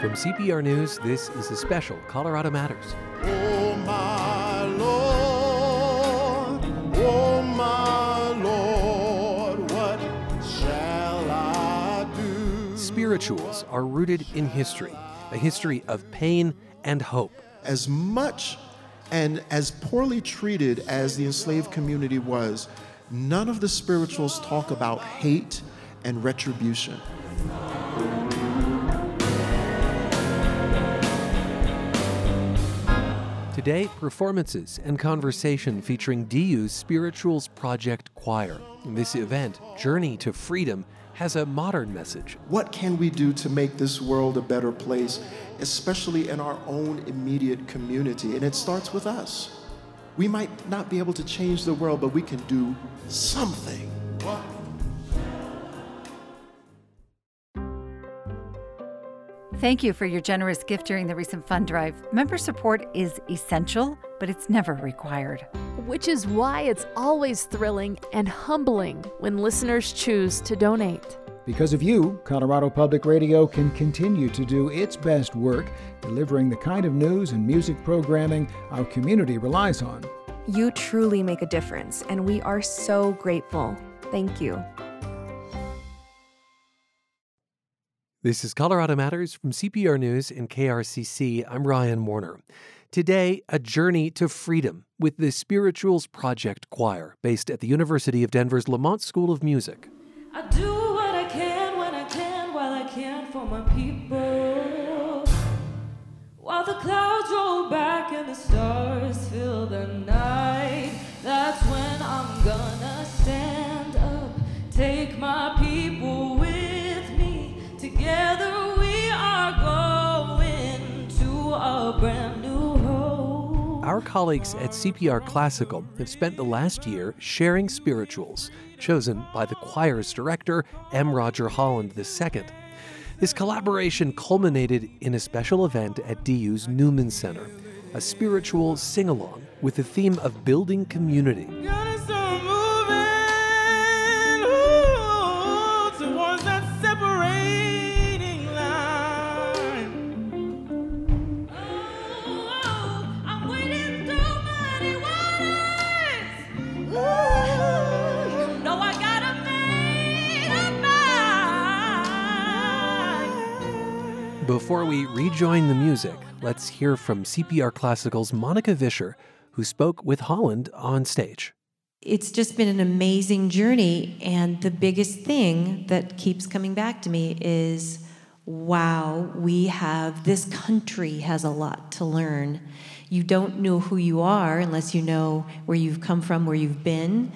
From CPR News, this is a special Colorado Matters. Oh, my Lord, oh, my Lord, what shall I do? Spirituals are rooted in history, a history of pain and hope. As much and as poorly treated as the enslaved community was, none of the spirituals talk about hate and retribution. Today, performances and conversation featuring DU's Spirituals Project Choir. This event, Journey to Freedom, has a modern message. What can we do to make this world a better place, especially in our own immediate community? And it starts with us. We might not be able to change the world, but we can do something. Thank you for your generous gift during the recent fund drive. Member support is essential, but it's never required. Which is why it's always thrilling and humbling when listeners choose to donate. Because of you, Colorado Public Radio can continue to do its best work, delivering the kind of news and music programming our community relies on. You truly make a difference, and we are so grateful. Thank you. This is Colorado Matters from CPR News and KRCC. I'm Ryan Warner. Today, a journey to freedom with the Spirituals Project Choir, based at the University of Denver's Lamont School of Music. I do what I can when I can while I can for my people. While the clouds roll back and the stars fill the night, that's when I'm gonna stand up, take my Our colleagues at CPR Classical have spent the last year sharing spirituals, chosen by the choir's director, M. Roger Holland II. This collaboration culminated in a special event at DU's Newman Center, a spiritual sing along with the theme of building community. Before we rejoin the music, let's hear from CPR Classical's Monica Vischer, who spoke with Holland on stage. It's just been an amazing journey, and the biggest thing that keeps coming back to me is wow, we have this country has a lot to learn. You don't know who you are unless you know where you've come from, where you've been,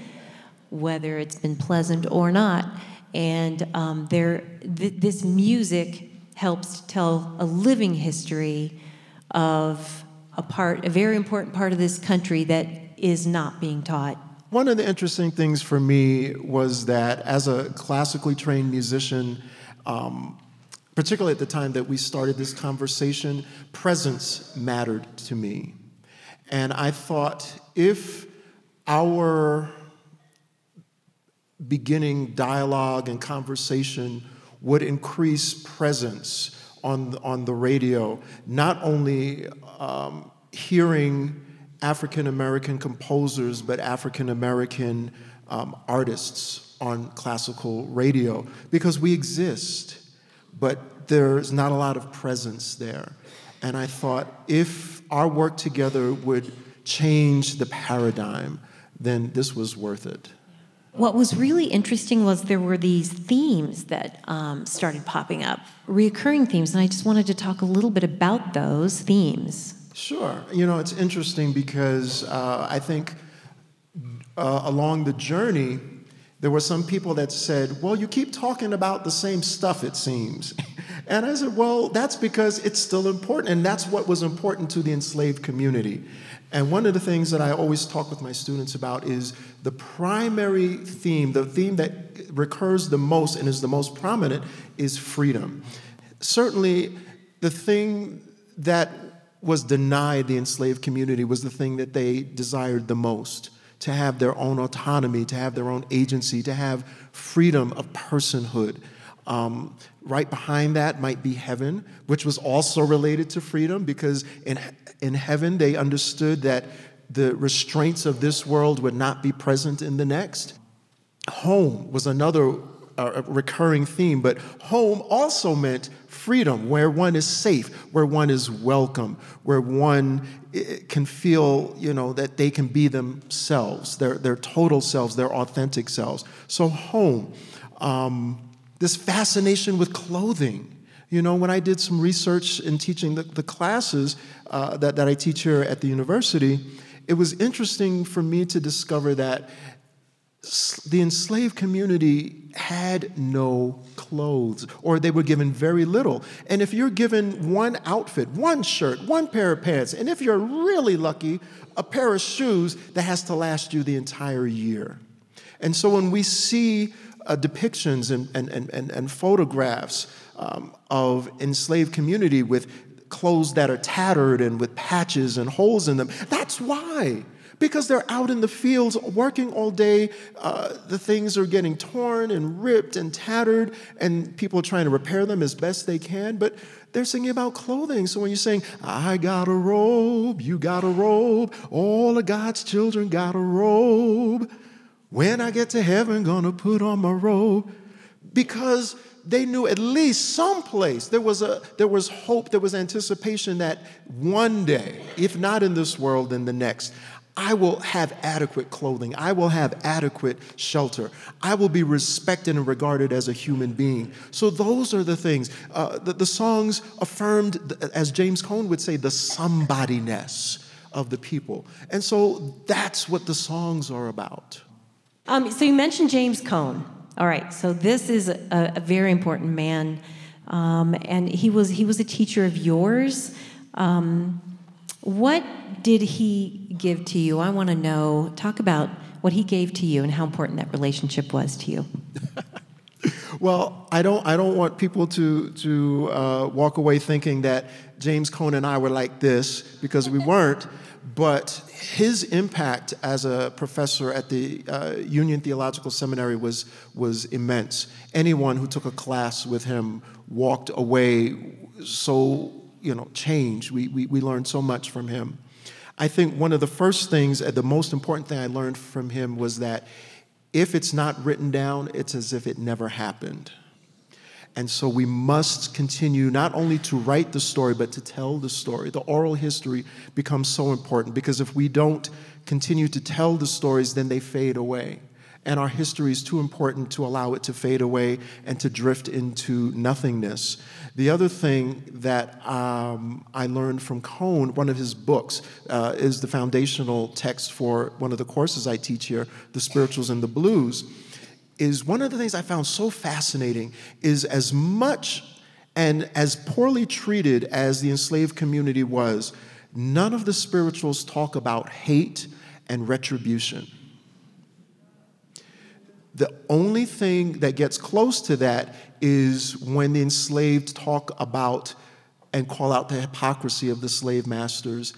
whether it's been pleasant or not. And um, there, th- this music helps to tell a living history of a part, a very important part of this country that is not being taught. One of the interesting things for me was that as a classically trained musician, um, particularly at the time that we started this conversation, presence mattered to me. And I thought if our beginning dialogue and conversation would increase presence on, on the radio, not only um, hearing African American composers, but African American um, artists on classical radio, because we exist, but there's not a lot of presence there. And I thought if our work together would change the paradigm, then this was worth it. What was really interesting was there were these themes that um, started popping up, reoccurring themes, and I just wanted to talk a little bit about those themes. Sure. You know, it's interesting because uh, I think uh, along the journey, there were some people that said, Well, you keep talking about the same stuff, it seems. And I said, Well, that's because it's still important, and that's what was important to the enslaved community. And one of the things that I always talk with my students about is the primary theme, the theme that recurs the most and is the most prominent, is freedom. Certainly, the thing that was denied the enslaved community was the thing that they desired the most to have their own autonomy, to have their own agency, to have freedom of personhood. Um, Right behind that might be heaven, which was also related to freedom because in, in heaven they understood that the restraints of this world would not be present in the next. Home was another uh, recurring theme, but home also meant freedom, where one is safe, where one is welcome, where one can feel, you know, that they can be themselves, their, their total selves, their authentic selves. So, home. Um, this fascination with clothing. You know, when I did some research in teaching the, the classes uh, that, that I teach here at the university, it was interesting for me to discover that the enslaved community had no clothes, or they were given very little. And if you're given one outfit, one shirt, one pair of pants, and if you're really lucky, a pair of shoes that has to last you the entire year. And so when we see uh, depictions and, and, and, and photographs um, of enslaved community with clothes that are tattered and with patches and holes in them, that's why because they're out in the fields working all day. Uh, the things are getting torn and ripped and tattered, and people are trying to repair them as best they can. But they're singing about clothing. So when you're saying, I got a robe, you got a robe, all of God's children got a robe. When I get to heaven, gonna put on my robe. Because they knew at least someplace there was a there was hope there was anticipation that one day if not in this world then the next I will have adequate clothing. I will have adequate shelter. I will be respected and regarded as a human being. So, those are the things. Uh, the, the, songs affirmed, as James Cone would say, the somebodyness of the people. And so, that's what the songs are about. Um, so, you mentioned James Cone. All right, so this is a, a very important man. Um, and he was, he was a teacher of yours. Um, what did he give to you? I want to know. Talk about what he gave to you and how important that relationship was to you. well, I don't. I don't want people to to uh, walk away thinking that James Cone and I were like this because we weren't. But his impact as a professor at the uh, Union Theological Seminary was was immense. Anyone who took a class with him walked away so you know, changed. We, we, we learned so much from him. I think one of the first things, uh, the most important thing I learned from him was that if it's not written down, it's as if it never happened. And so we must continue not only to write the story, but to tell the story. The oral history becomes so important because if we don't continue to tell the stories, then they fade away and our history is too important to allow it to fade away and to drift into nothingness. The other thing that um, I learned from Cone, one of his books, uh, is the foundational text for one of the courses I teach here, The Spirituals and the Blues, is one of the things I found so fascinating is as much and as poorly treated as the enslaved community was, none of the spirituals talk about hate and retribution. The only thing that gets close to that is when the enslaved talk about and call out the hypocrisy of the slave masters.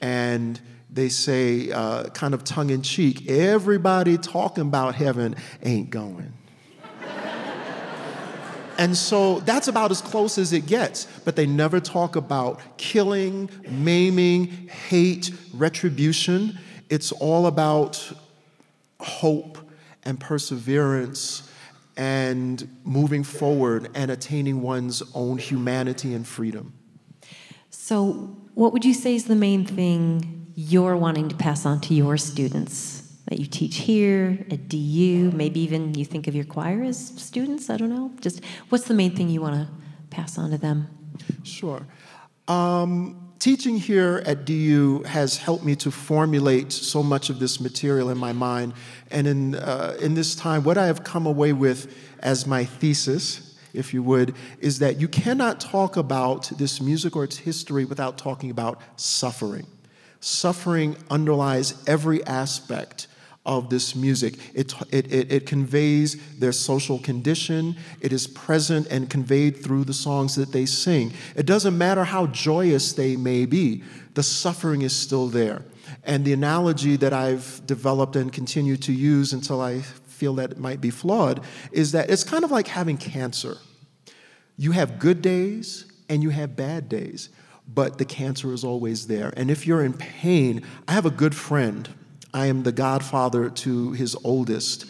And they say, uh, kind of tongue in cheek, everybody talking about heaven ain't going. and so that's about as close as it gets. But they never talk about killing, maiming, hate, retribution. It's all about hope and perseverance and moving forward and attaining one's own humanity and freedom. So, what would you say is the main thing you're wanting to pass on to your students that you teach here at DU? Maybe even you think of your choir as students? I don't know. Just what's the main thing you want to pass on to them? Sure. Um, teaching here at DU has helped me to formulate so much of this material in my mind. And in, uh, in this time, what I have come away with as my thesis, if you would, is that you cannot talk about this music or its history without talking about suffering. Suffering underlies every aspect of this music. It, it, it, it, conveys their social condition. It is present and conveyed through the songs that they sing. It doesn't matter how joyous they may be, the suffering is still there. And the analogy that I've developed and continue to use until I feel that it might be flawed is that it's kind of like having cancer. You have good days and you have bad days, but the cancer is always there. And if you're in pain, I have a good friend. I am the godfather to his oldest,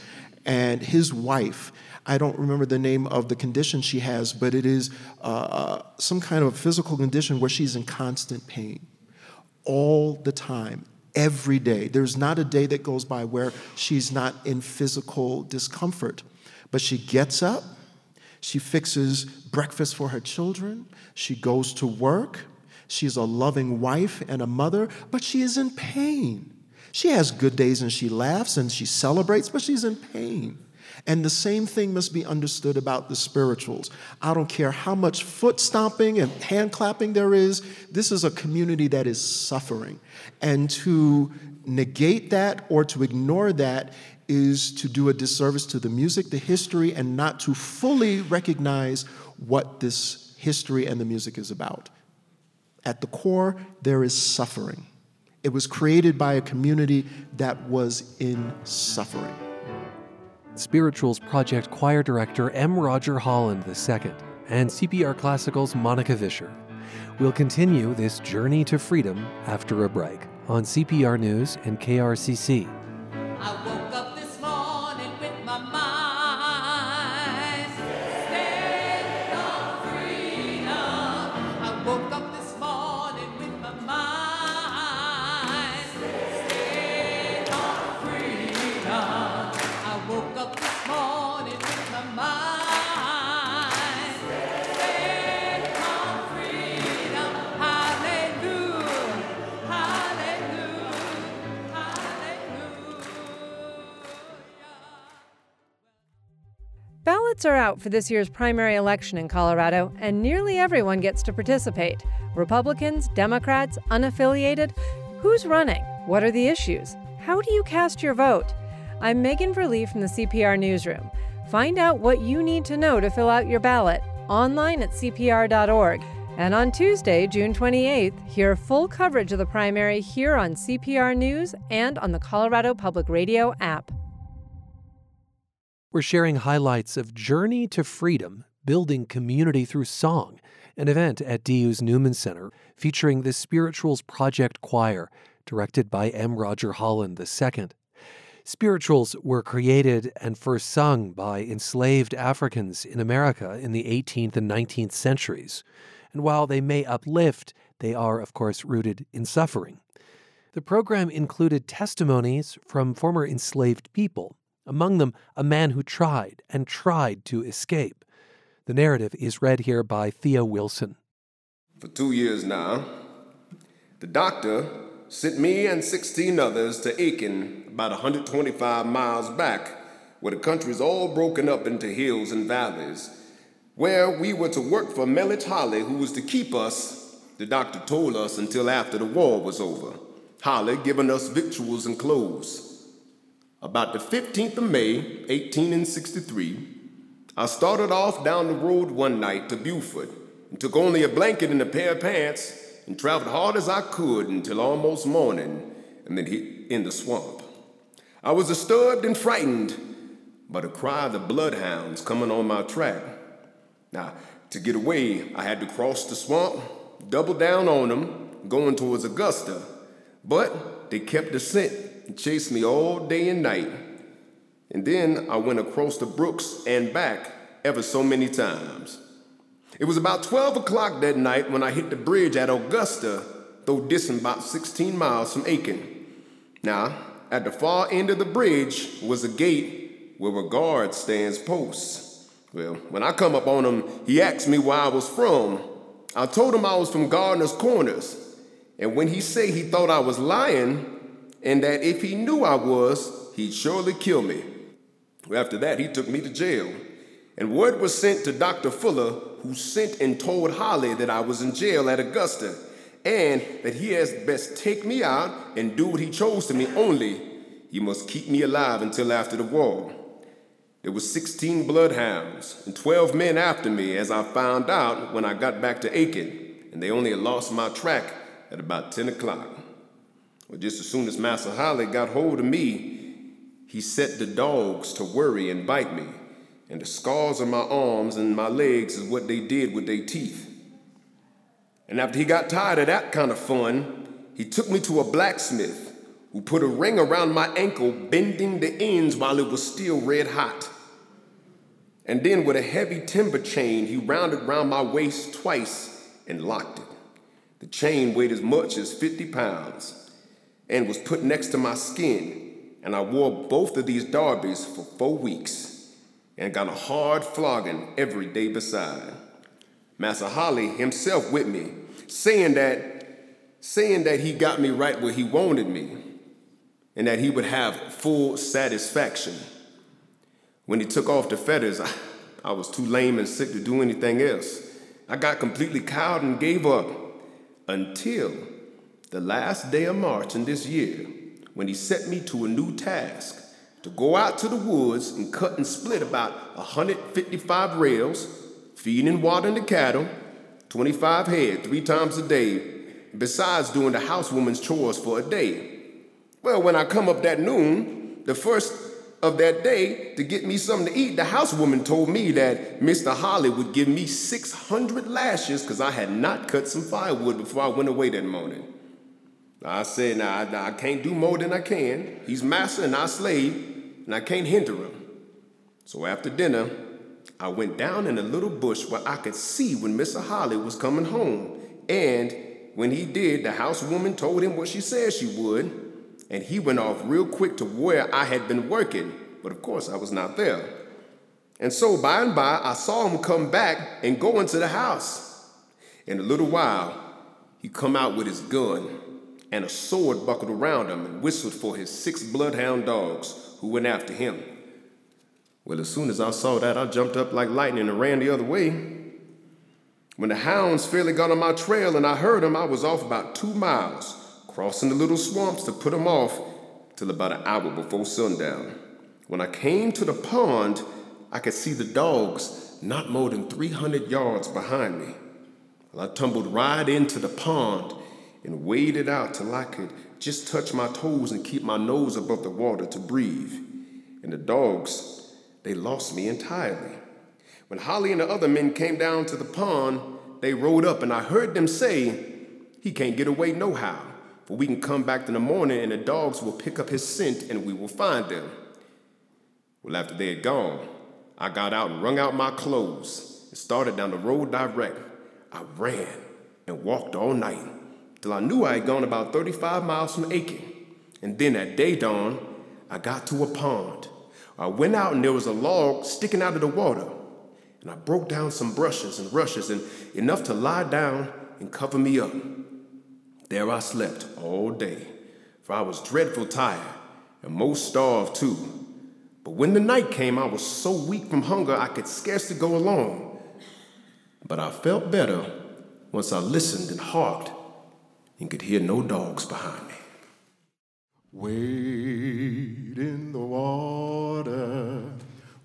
and his wife. I don't remember the name of the condition she has, but it is uh, uh some kind of physical condition where she's in constant pain all the time, every day. There's not a day that goes by where she's not in physical discomfort. But she gets up, she fixes breakfast for her children, she goes to work, she's a loving wife and a mother, but she is in pain. She has good days and she laughs and she celebrates, but she's in pain. And the same thing must be understood about the spirituals. I don't care how much foot stomping and hand clapping there is, this is a community that is suffering. And to negate that or to ignore that is to do a disservice to the music, the history, and not to fully recognize what this history and the music is about. At the core, there is suffering. It was created by a community that was in suffering. Spirituals Project Choir Director M. Roger Holland II, and CPR Classical's Monica Vischer. We'll continue this journey to freedom after a break on CPR News and KRCC. For this year's primary election in Colorado, and nearly everyone gets to participate. Republicans, Democrats, unaffiliated. Who's running? What are the issues? How do you cast your vote? I'm Megan Verlee from the CPR Newsroom. Find out what you need to know to fill out your ballot online at CPR.org. And on Tuesday, June 28th, hear full coverage of the primary here on CPR News and on the Colorado Public Radio app. We're sharing highlights of Journey to Freedom Building Community Through Song, an event at DU's Newman Center featuring the Spirituals Project Choir, directed by M. Roger Holland II. Spirituals were created and first sung by enslaved Africans in America in the 18th and 19th centuries. And while they may uplift, they are, of course, rooted in suffering. The program included testimonies from former enslaved people among them a man who tried and tried to escape. The narrative is read here by Theo Wilson. For two years now, the doctor sent me and 16 others to Aiken, about 125 miles back, where the country's all broken up into hills and valleys, where we were to work for Melich Holly, who was to keep us, the doctor told us, until after the war was over. Holly giving us victuals and clothes. About the 15th of May, 1863, I started off down the road one night to Beaufort and took only a blanket and a pair of pants and traveled hard as I could until almost morning and then hit in the swamp. I was disturbed and frightened by the cry of the bloodhounds coming on my track. Now, to get away, I had to cross the swamp, double down on them, going towards Augusta, but they kept the scent chased me all day and night. And then I went across the brooks and back ever so many times. It was about 12 o'clock that night when I hit the bridge at Augusta, though distant about 16 miles from Aiken. Now, at the far end of the bridge was a gate where a guard stands post. Well, when I come up on him, he asked me where I was from. I told him I was from Gardener's Corners. And when he said he thought I was lying, and that if he knew I was, he'd surely kill me. After that, he took me to jail. And word was sent to Dr. Fuller, who sent and told Holly that I was in jail at Augusta, and that he has best take me out and do what he chose to me, only he must keep me alive until after the war. There were 16 bloodhounds and 12 men after me, as I found out when I got back to Aiken, and they only lost my track at about 10 o'clock. Well, just as soon as Master Holly got hold of me, he set the dogs to worry and bite me. and the scars on my arms and my legs is what they did with their teeth. And after he got tired of that kind of fun, he took me to a blacksmith who put a ring around my ankle, bending the ends while it was still red hot. And then, with a heavy timber chain, he rounded round my waist twice and locked it. The chain weighed as much as 50 pounds and was put next to my skin. And I wore both of these derbies for four weeks and got a hard flogging every day beside. Master Holly himself with me, saying that, saying that he got me right where he wanted me and that he would have full satisfaction. When he took off the fetters, I, I was too lame and sick to do anything else. I got completely cowed and gave up until the last day of March in this year when he set me to a new task to go out to the woods and cut and split about 155 rails, feeding and watering the cattle, 25 head, three times a day, besides doing the housewoman's chores for a day. Well, when I come up that noon, the first of that day to get me something to eat, the housewoman told me that Mr. Holly would give me 600 lashes because I had not cut some firewood before I went away that morning. I said, now I, I can't do more than I can. He's master and I slave and I can't hinder him. So after dinner, I went down in a little bush where I could see when Mr. Holly was coming home. And when he did, the housewoman told him what she said she would, and he went off real quick to where I had been working, but of course I was not there. And so by and by, I saw him come back and go into the house. In a little while, he come out with his gun and a sword buckled around him and whistled for his six bloodhound dogs who went after him. Well, as soon as I saw that, I jumped up like lightning and ran the other way. When the hounds fairly got on my trail and I heard them, I was off about two miles, crossing the little swamps to put them off till about an hour before sundown. When I came to the pond, I could see the dogs not more than 300 yards behind me. Well, I tumbled right into the pond and waded out till I could just touch my toes and keep my nose above the water to breathe. And the dogs, they lost me entirely. When Holly and the other men came down to the pond, they rode up and I heard them say, He can't get away nohow, for we can come back in the morning and the dogs will pick up his scent and we will find them. Well, after they had gone, I got out and wrung out my clothes and started down the road direct. I ran and walked all night till I knew I had gone about 35 miles from Aiken. And then at day dawn, I got to a pond. I went out and there was a log sticking out of the water. And I broke down some brushes and rushes and enough to lie down and cover me up. There I slept all day, for I was dreadful tired and most starved too. But when the night came, I was so weak from hunger I could scarcely go along. But I felt better once I listened and harked and could hear no dogs behind me. Wade in the water,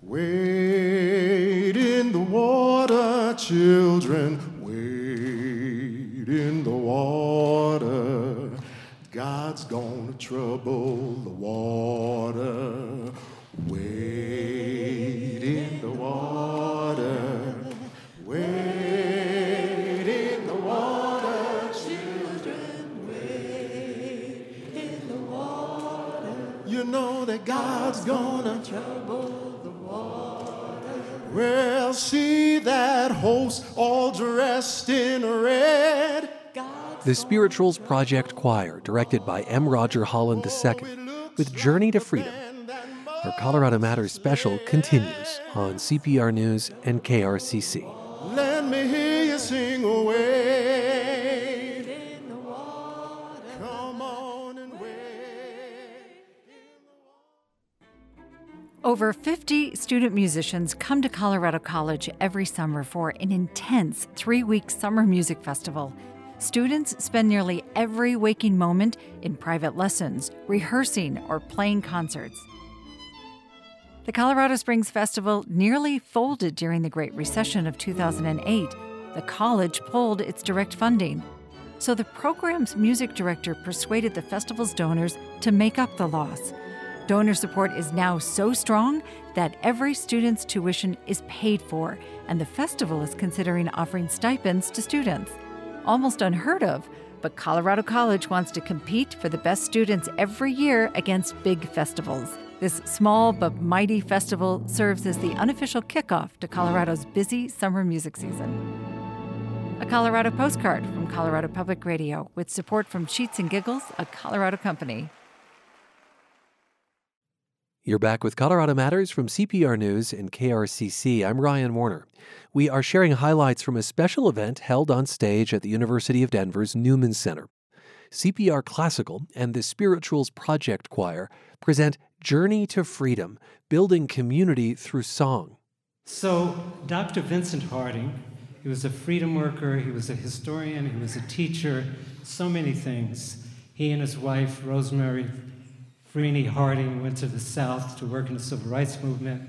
wade in the water, children, wade in the water. God's gonna trouble the water. Know that God's gonna trouble the water. Well, see that host all dressed in red. The Spirituals Project Choir, directed by M. Roger Holland II, with Journey to Freedom. Our Colorado Matters special continues on CPR News and KRCC. Over 50 student musicians come to Colorado College every summer for an intense three week summer music festival. Students spend nearly every waking moment in private lessons, rehearsing, or playing concerts. The Colorado Springs Festival nearly folded during the Great Recession of 2008. The college pulled its direct funding. So the program's music director persuaded the festival's donors to make up the loss. Donor support is now so strong that every student's tuition is paid for, and the festival is considering offering stipends to students. Almost unheard of, but Colorado College wants to compete for the best students every year against big festivals. This small but mighty festival serves as the unofficial kickoff to Colorado's busy summer music season. A Colorado postcard from Colorado Public Radio with support from Sheets and Giggles, a Colorado company. You're back with Colorado Matters from CPR News and KRCC. I'm Ryan Warner. We are sharing highlights from a special event held on stage at the University of Denver's Newman Center. CPR Classical and the Spirituals Project Choir present Journey to Freedom Building Community Through Song. So, Dr. Vincent Harding, he was a freedom worker, he was a historian, he was a teacher, so many things. He and his wife, Rosemarie Freeney Harding, went to the South to work in the civil rights movement.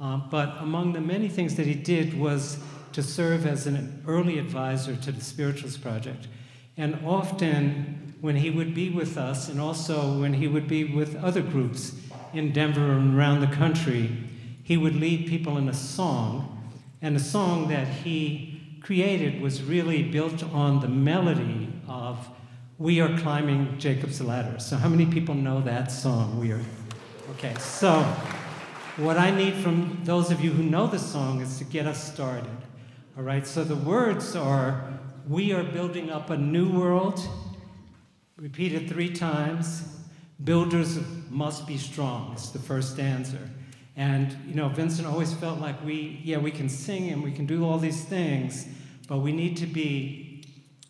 Um, but among the many things that he did was to serve as an early advisor to the Spirituals Project. And often, when he would be with us, and also when he would be with other groups in Denver and around the country, he would lead people in a song. And the song that he created was really built on the melody of We Are Climbing Jacob's Ladder. So, how many people know that song? We are. Okay, so what I need from those of you who know the song is to get us started. All right, so the words are We are building up a new world, repeated three times. Builders must be strong. It's the first stanza. And, you know, Vincent always felt like we, yeah, we can sing and we can do all these things, but we need to be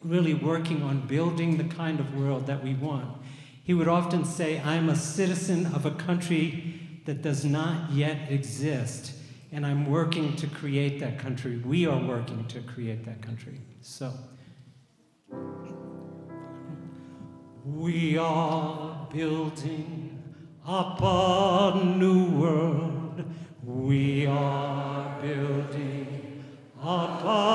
really working on building the kind of world that we want. He would often say, I'm a citizen of a country that does not yet exist, and I'm working to create that country. We are working to create that country. So, we are building up a new world. We are building up a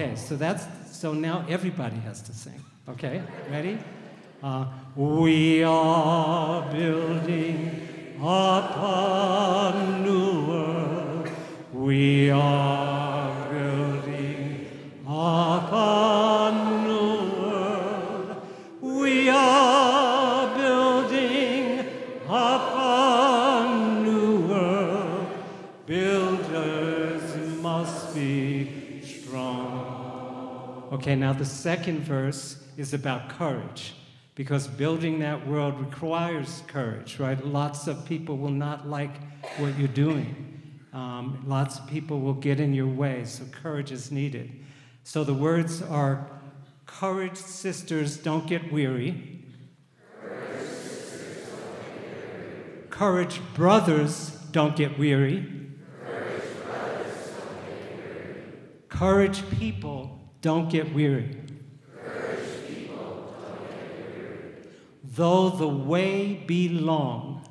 Okay, so that's so now everybody has to sing. Okay, ready? Uh, we are building up a new world. We are Okay, now the second verse is about courage because building that world requires courage, right? Lots of people will not like what you're doing. Um, lots of people will get in your way, so courage is needed. So the words are Courage, sisters, don't get weary. Courage, brothers, don't get weary. Courage, people, don't get weary. Though the way be long.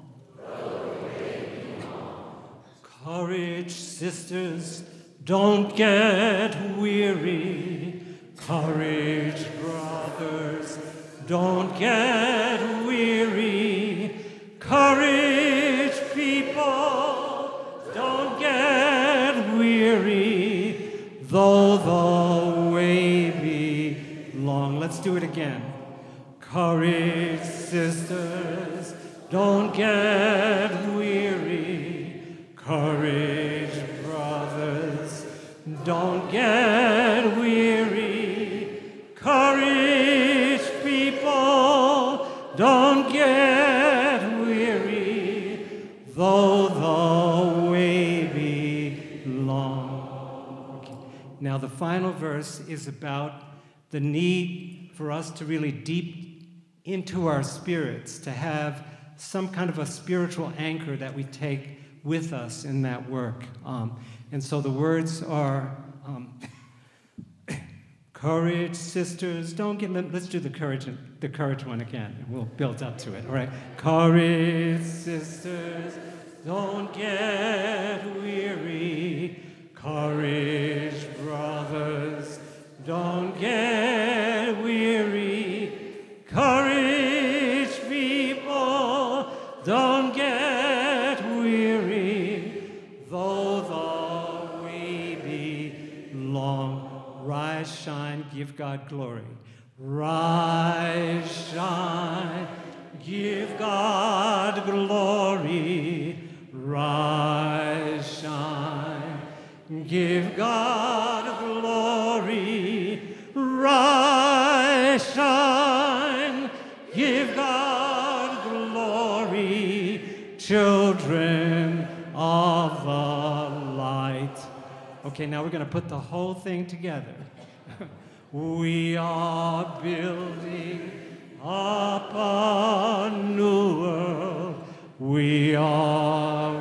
Courage, sisters, don't get weary. Courage, brothers, don't get is about the need for us to really deep into our spirits, to have some kind of a spiritual anchor that we take with us in that work. Um, and so the words are um, courage, sisters, don't get, let's do the courage, the courage one again, and we'll build up to it. All right. Courage, sisters, don't get weary. Courage, brothers, don't get weary. Courage, people, don't get weary. Though the way be long, rise, shine, give God glory. Rise, shine, give God glory. Rise, shine, give God Okay, now we're going to put the whole thing together. We are building up a new world. We are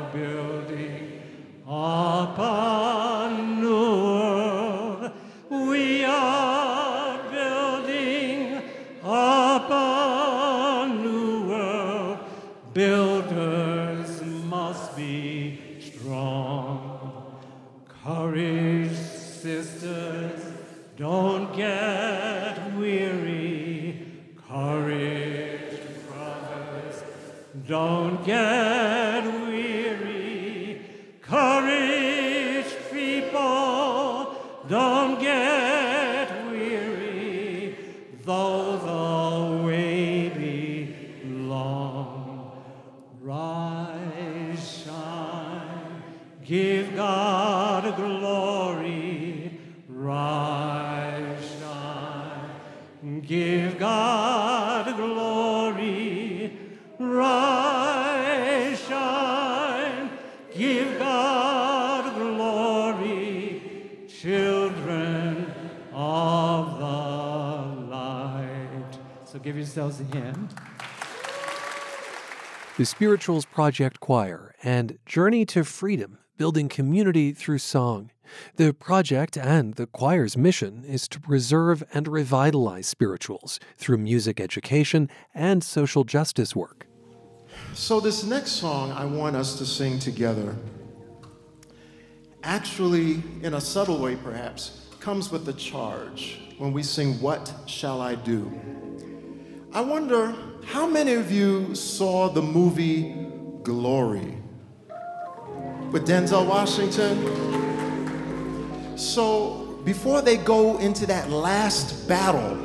So give yourselves a hand. The Spirituals Project Choir and Journey to Freedom, building community through song. The project and the choir's mission is to preserve and revitalize spirituals through music education and social justice work. So, this next song I want us to sing together, actually, in a subtle way perhaps, comes with a charge when we sing, What Shall I Do? I wonder how many of you saw the movie Glory with Denzel Washington? So, before they go into that last battle,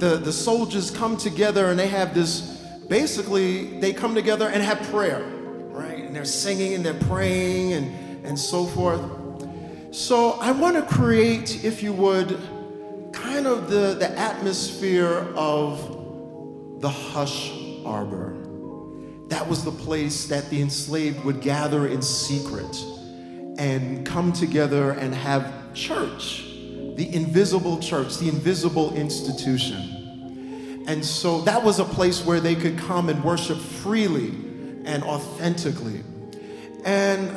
the, the soldiers come together and they have this basically, they come together and have prayer, right? And they're singing and they're praying and, and so forth. So, I want to create, if you would, kind of the, the atmosphere of the Hush Arbor. That was the place that the enslaved would gather in secret and come together and have church, the invisible church, the invisible institution. And so that was a place where they could come and worship freely and authentically. And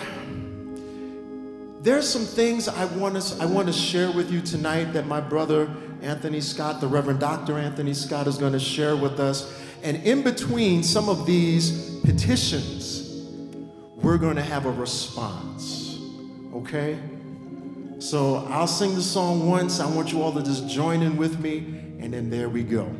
there's some things I want to I want to share with you tonight that my brother Anthony Scott, the Reverend Dr. Anthony Scott, is going to share with us. And in between some of these petitions, we're going to have a response. Okay? So I'll sing the song once. I want you all to just join in with me, and then there we go.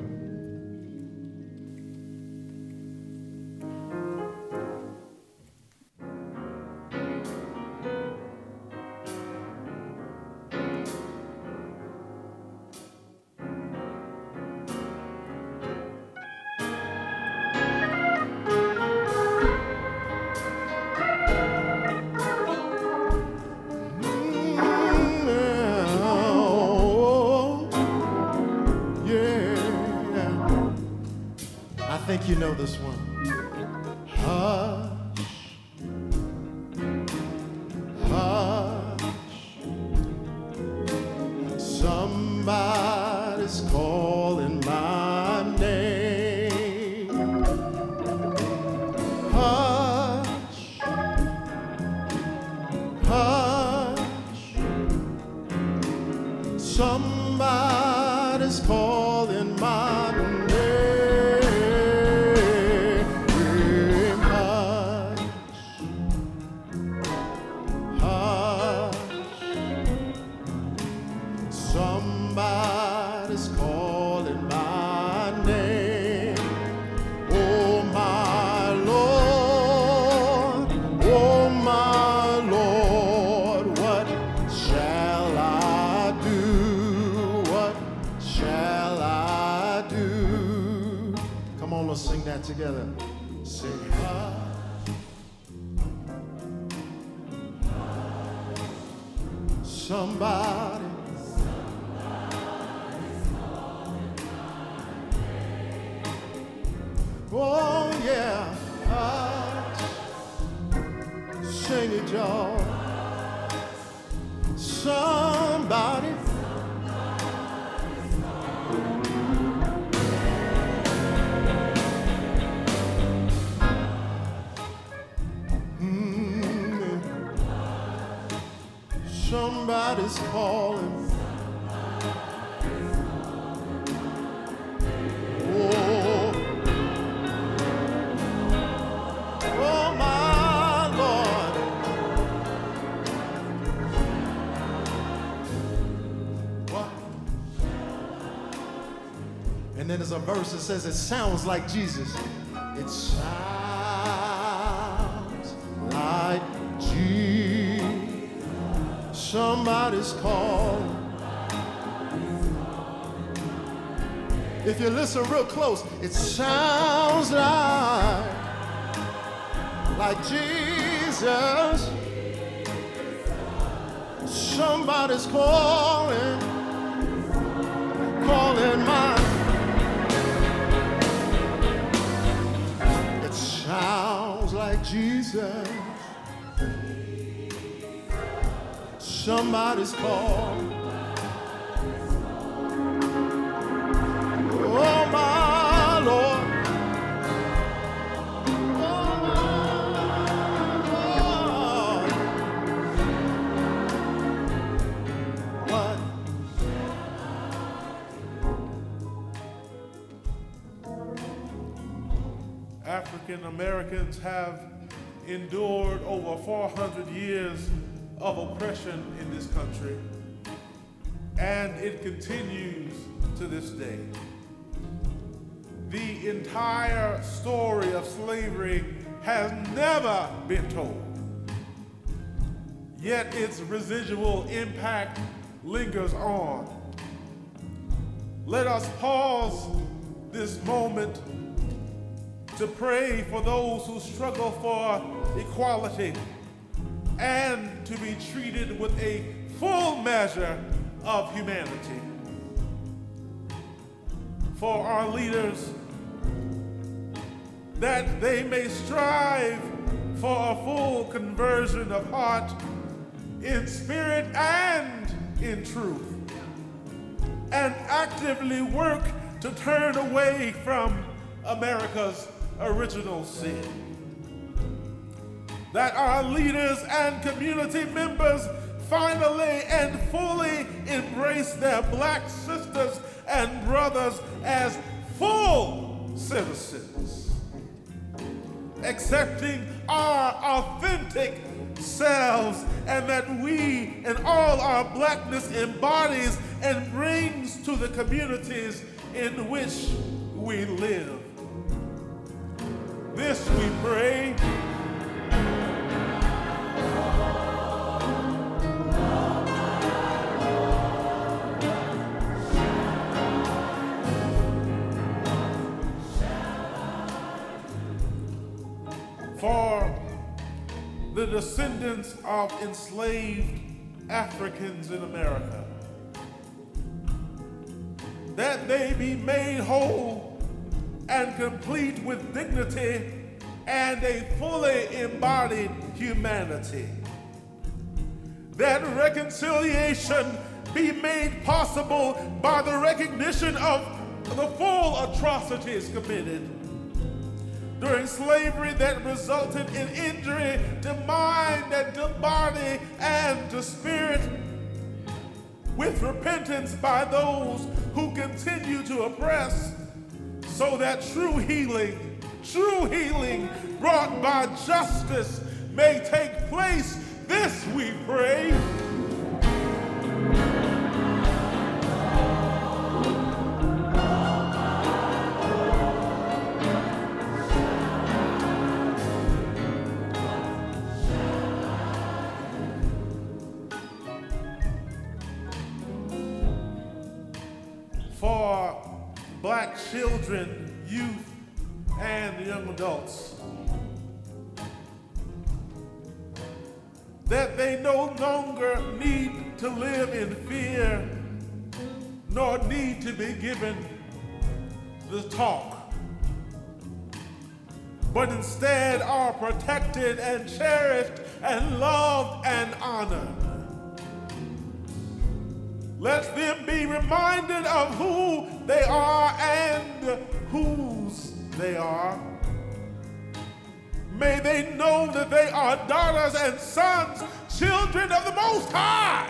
Somebody. Oh, oh? And then there's a verse that says it sounds like Jesus. Somebody's calling. If you listen real close, it sounds like like Jesus. Somebody's calling, calling my. It sounds like Jesus. Somebody's calling. Oh my Lord. Oh, What? African Americans have endured over 400 years of oppression in this country, and it continues to this day. The entire story of slavery has never been told, yet its residual impact lingers on. Let us pause this moment to pray for those who struggle for equality and to be treated with a full measure of humanity. For our leaders, that they may strive for a full conversion of heart in spirit and in truth, and actively work to turn away from America's original sin. That our leaders and community members finally and fully embrace their black sisters and brothers as full citizens, accepting our authentic selves, and that we and all our blackness embodies and brings to the communities in which we live. This we pray. The descendants of enslaved Africans in America, that they be made whole and complete with dignity and a fully embodied humanity. That reconciliation be made possible by the recognition of the full atrocities committed during slavery that resulted in injury to mind and to body and to spirit with repentance by those who continue to oppress so that true healing, true healing brought by justice may take place. This we pray. Children, youth, and young adults that they no longer need to live in fear nor need to be given the talk, but instead are protected and cherished and loved and honored. Let them be reminded of who they are and whose they are. May they know that they are daughters and sons, children of the Most High,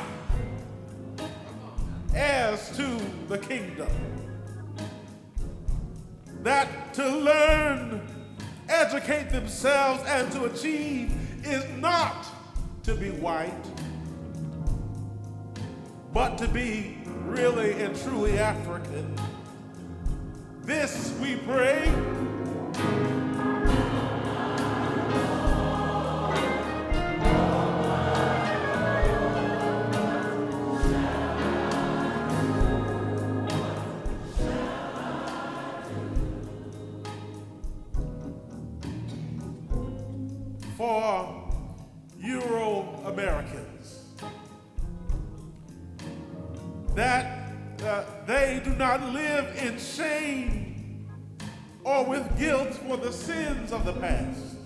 heirs to the kingdom. That to learn, educate themselves, and to achieve is not to be white, but to be really and truly African. This we pray. For Euro Americans, that uh, they do not live in guilt for the sins of the past,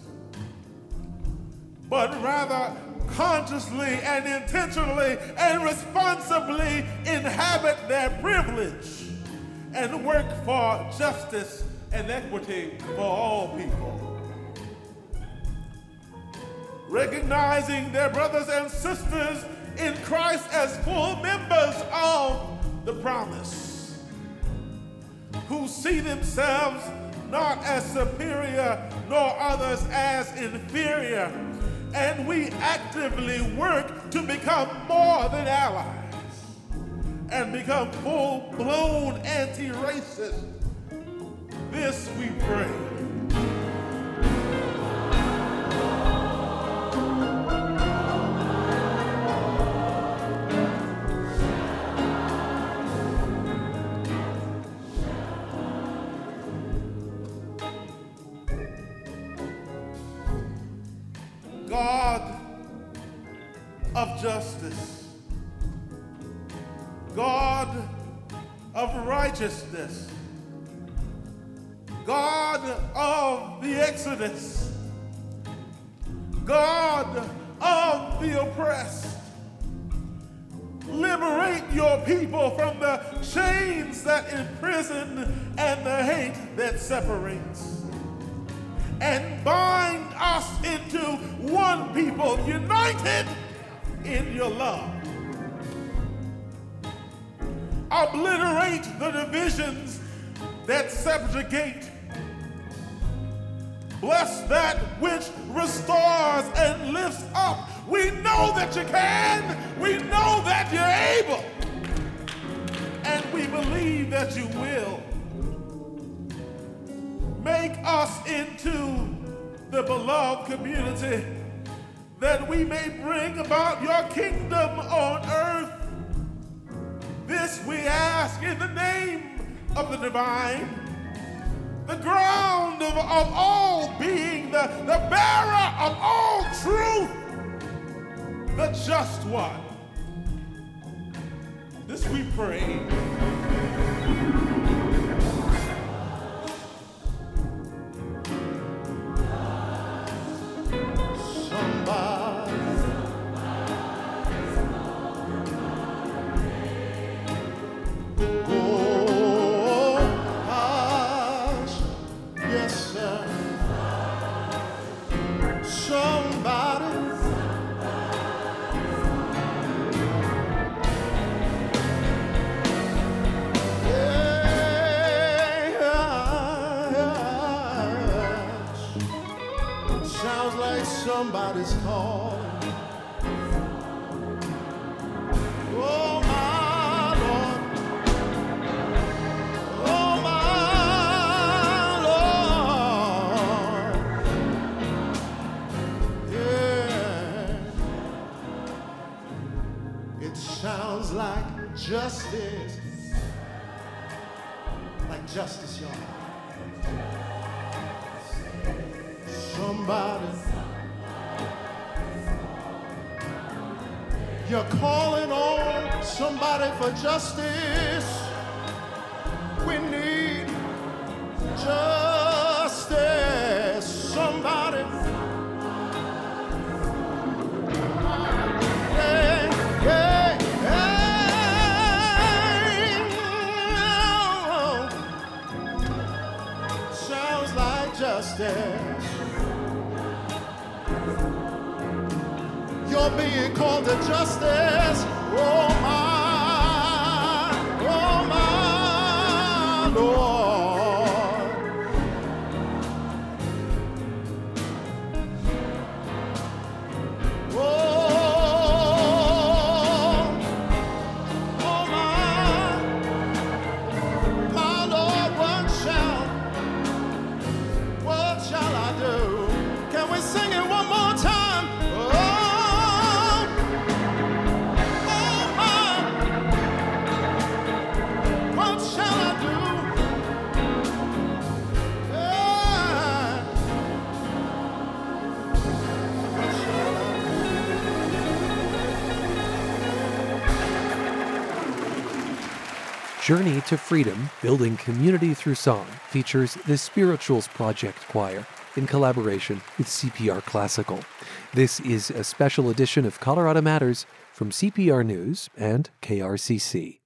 but rather consciously and intentionally and responsibly inhabit their privilege and work for justice and equity for all people. Recognizing their brothers and sisters in Christ as full members of the promise, who see themselves not as superior nor others as inferior. And we actively work to become more than allies and become full blown anti racist. This we pray. God of the oppressed. Liberate your people from the chains that imprison and the hate that separates and bind us into one people united in your love. Obliterate the divisions that subjugate. Bless that which restores and lifts up. We know that you can. We know that you're able. And we believe that you will make us into the beloved community that we may bring about your kingdom on earth. This we ask in the name of the divine, the ground of, of all being, the, the bearer of all truth, the just one. This we pray. Somebody's calling. You're calling on somebody for justice. We need justice. Somebody. Hey, hey, hey. Sounds like justice. You're being called to justice. Oh Journey to Freedom Building Community Through Song features the Spirituals Project Choir in collaboration with CPR Classical. This is a special edition of Colorado Matters from CPR News and KRCC.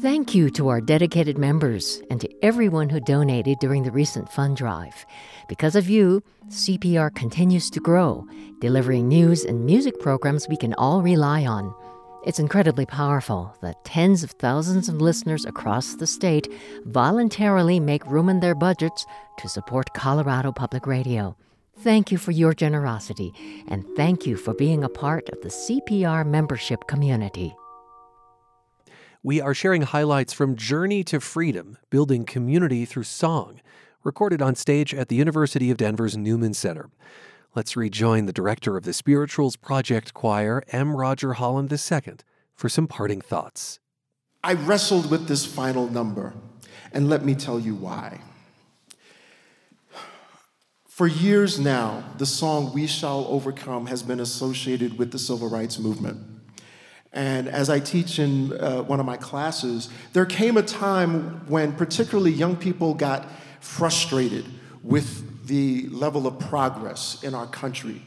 Thank you to our dedicated members and to everyone who donated during the recent fund drive. Because of you, CPR continues to grow, delivering news and music programs we can all rely on. It's incredibly powerful that tens of thousands of listeners across the state voluntarily make room in their budgets to support Colorado Public Radio. Thank you for your generosity, and thank you for being a part of the CPR membership community. We are sharing highlights from Journey to Freedom Building Community Through Song, recorded on stage at the University of Denver's Newman Center. Let's rejoin the director of the Spirituals Project Choir, M. Roger Holland II, for some parting thoughts. I wrestled with this final number, and let me tell you why. For years now, the song We Shall Overcome has been associated with the civil rights movement. And as I teach in uh, one of my classes, there came a time when particularly young people got frustrated with the level of progress in our country.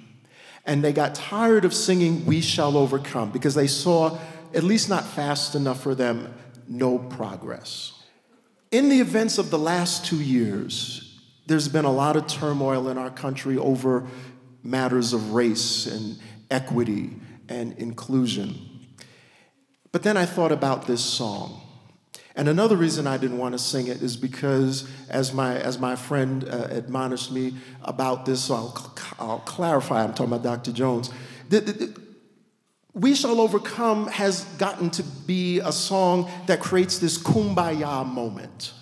And they got tired of singing We Shall Overcome because they saw, at least not fast enough for them, no progress. In the events of the last two years, there's been a lot of turmoil in our country over matters of race and equity and inclusion. But then I thought about this song. And another reason I didn't want to sing it is because, as my, as my friend uh, admonished me about this, so I'll, I'll clarify, I'm talking about Dr. Jones. The, the, the, we Shall Overcome has gotten to be a song that creates this kumbaya moment,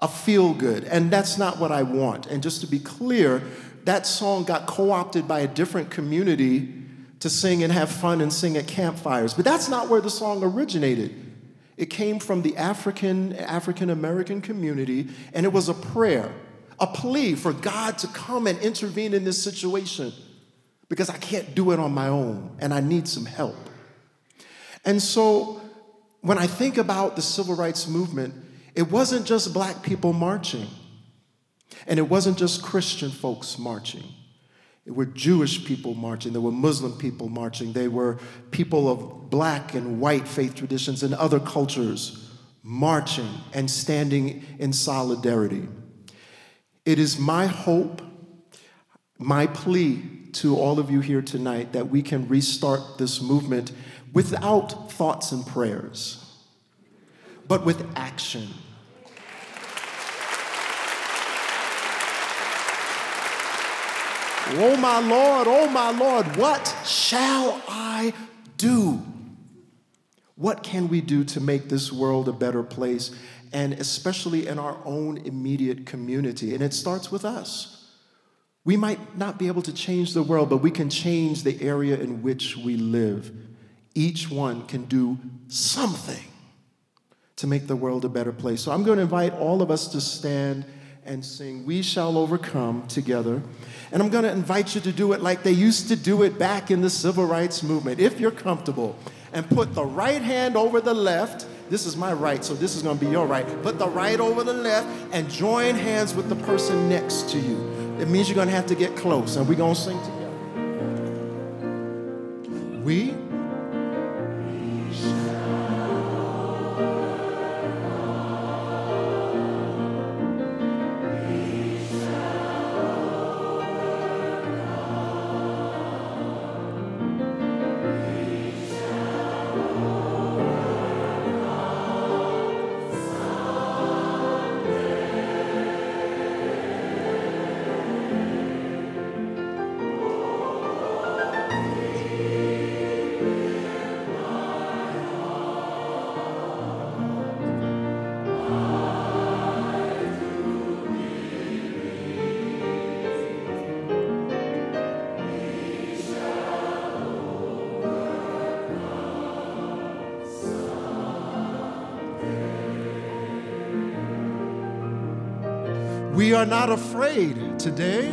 a feel good. And that's not what I want. And just to be clear, that song got co opted by a different community to sing and have fun and sing at campfires. But that's not where the song originated. It came from the African African American community and it was a prayer, a plea for God to come and intervene in this situation because I can't do it on my own and I need some help. And so when I think about the civil rights movement, it wasn't just black people marching. And it wasn't just Christian folks marching. There were Jewish people marching, there were Muslim people marching, there were people of black and white faith traditions and other cultures marching and standing in solidarity. It is my hope, my plea to all of you here tonight that we can restart this movement without thoughts and prayers, but with action. Oh my Lord, oh my Lord, what shall I do? What can we do to make this world a better place, and especially in our own immediate community? And it starts with us. We might not be able to change the world, but we can change the area in which we live. Each one can do something to make the world a better place. So I'm going to invite all of us to stand and sing We Shall Overcome together. And I'm going to invite you to do it like they used to do it back in the civil rights movement, if you're comfortable. And put the right hand over the left. This is my right, so this is going to be your right. Put the right over the left and join hands with the person next to you. It means you're going to have to get close, and we're going to sing together. We We are not afraid today.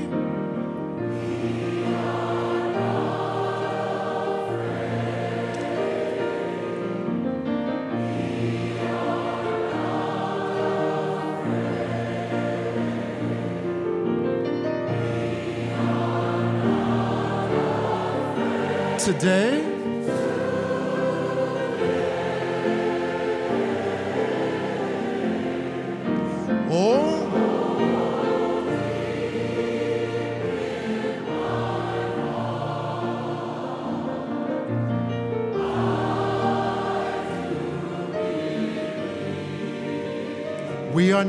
Today,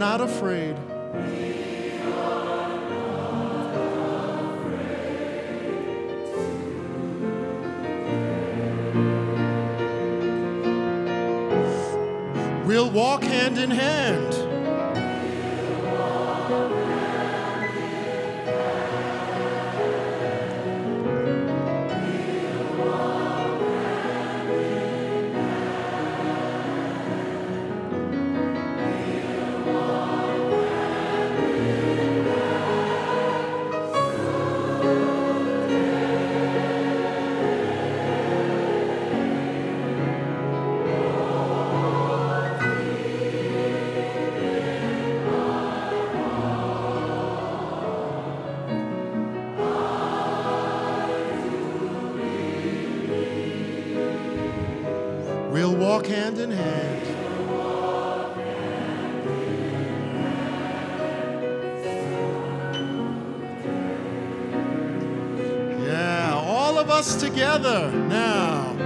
not afraid. Us together now.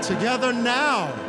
Together now.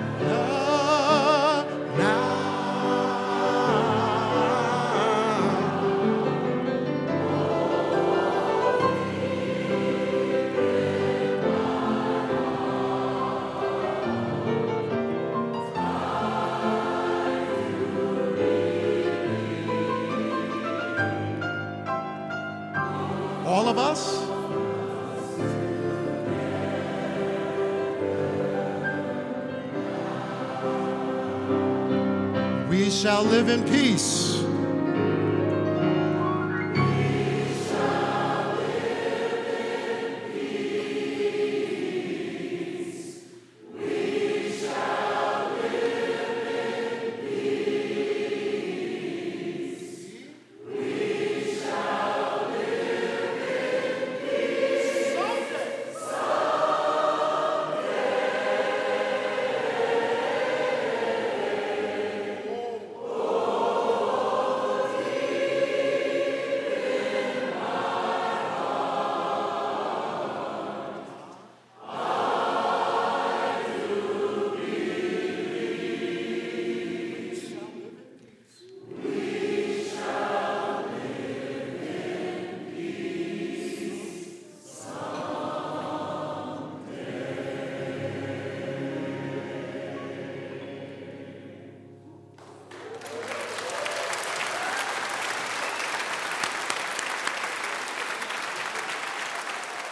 Shall live in peace.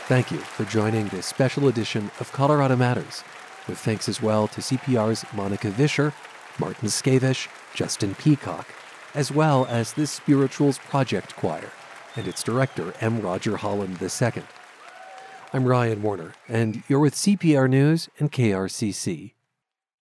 Thank you for joining this special edition of Colorado Matters, with thanks as well to CPR's Monica Vischer, Martin Skavish, Justin Peacock, as well as the Spirituals Project Choir and its director, M. Roger Holland II. I'm Ryan Warner, and you're with CPR News and KRCC.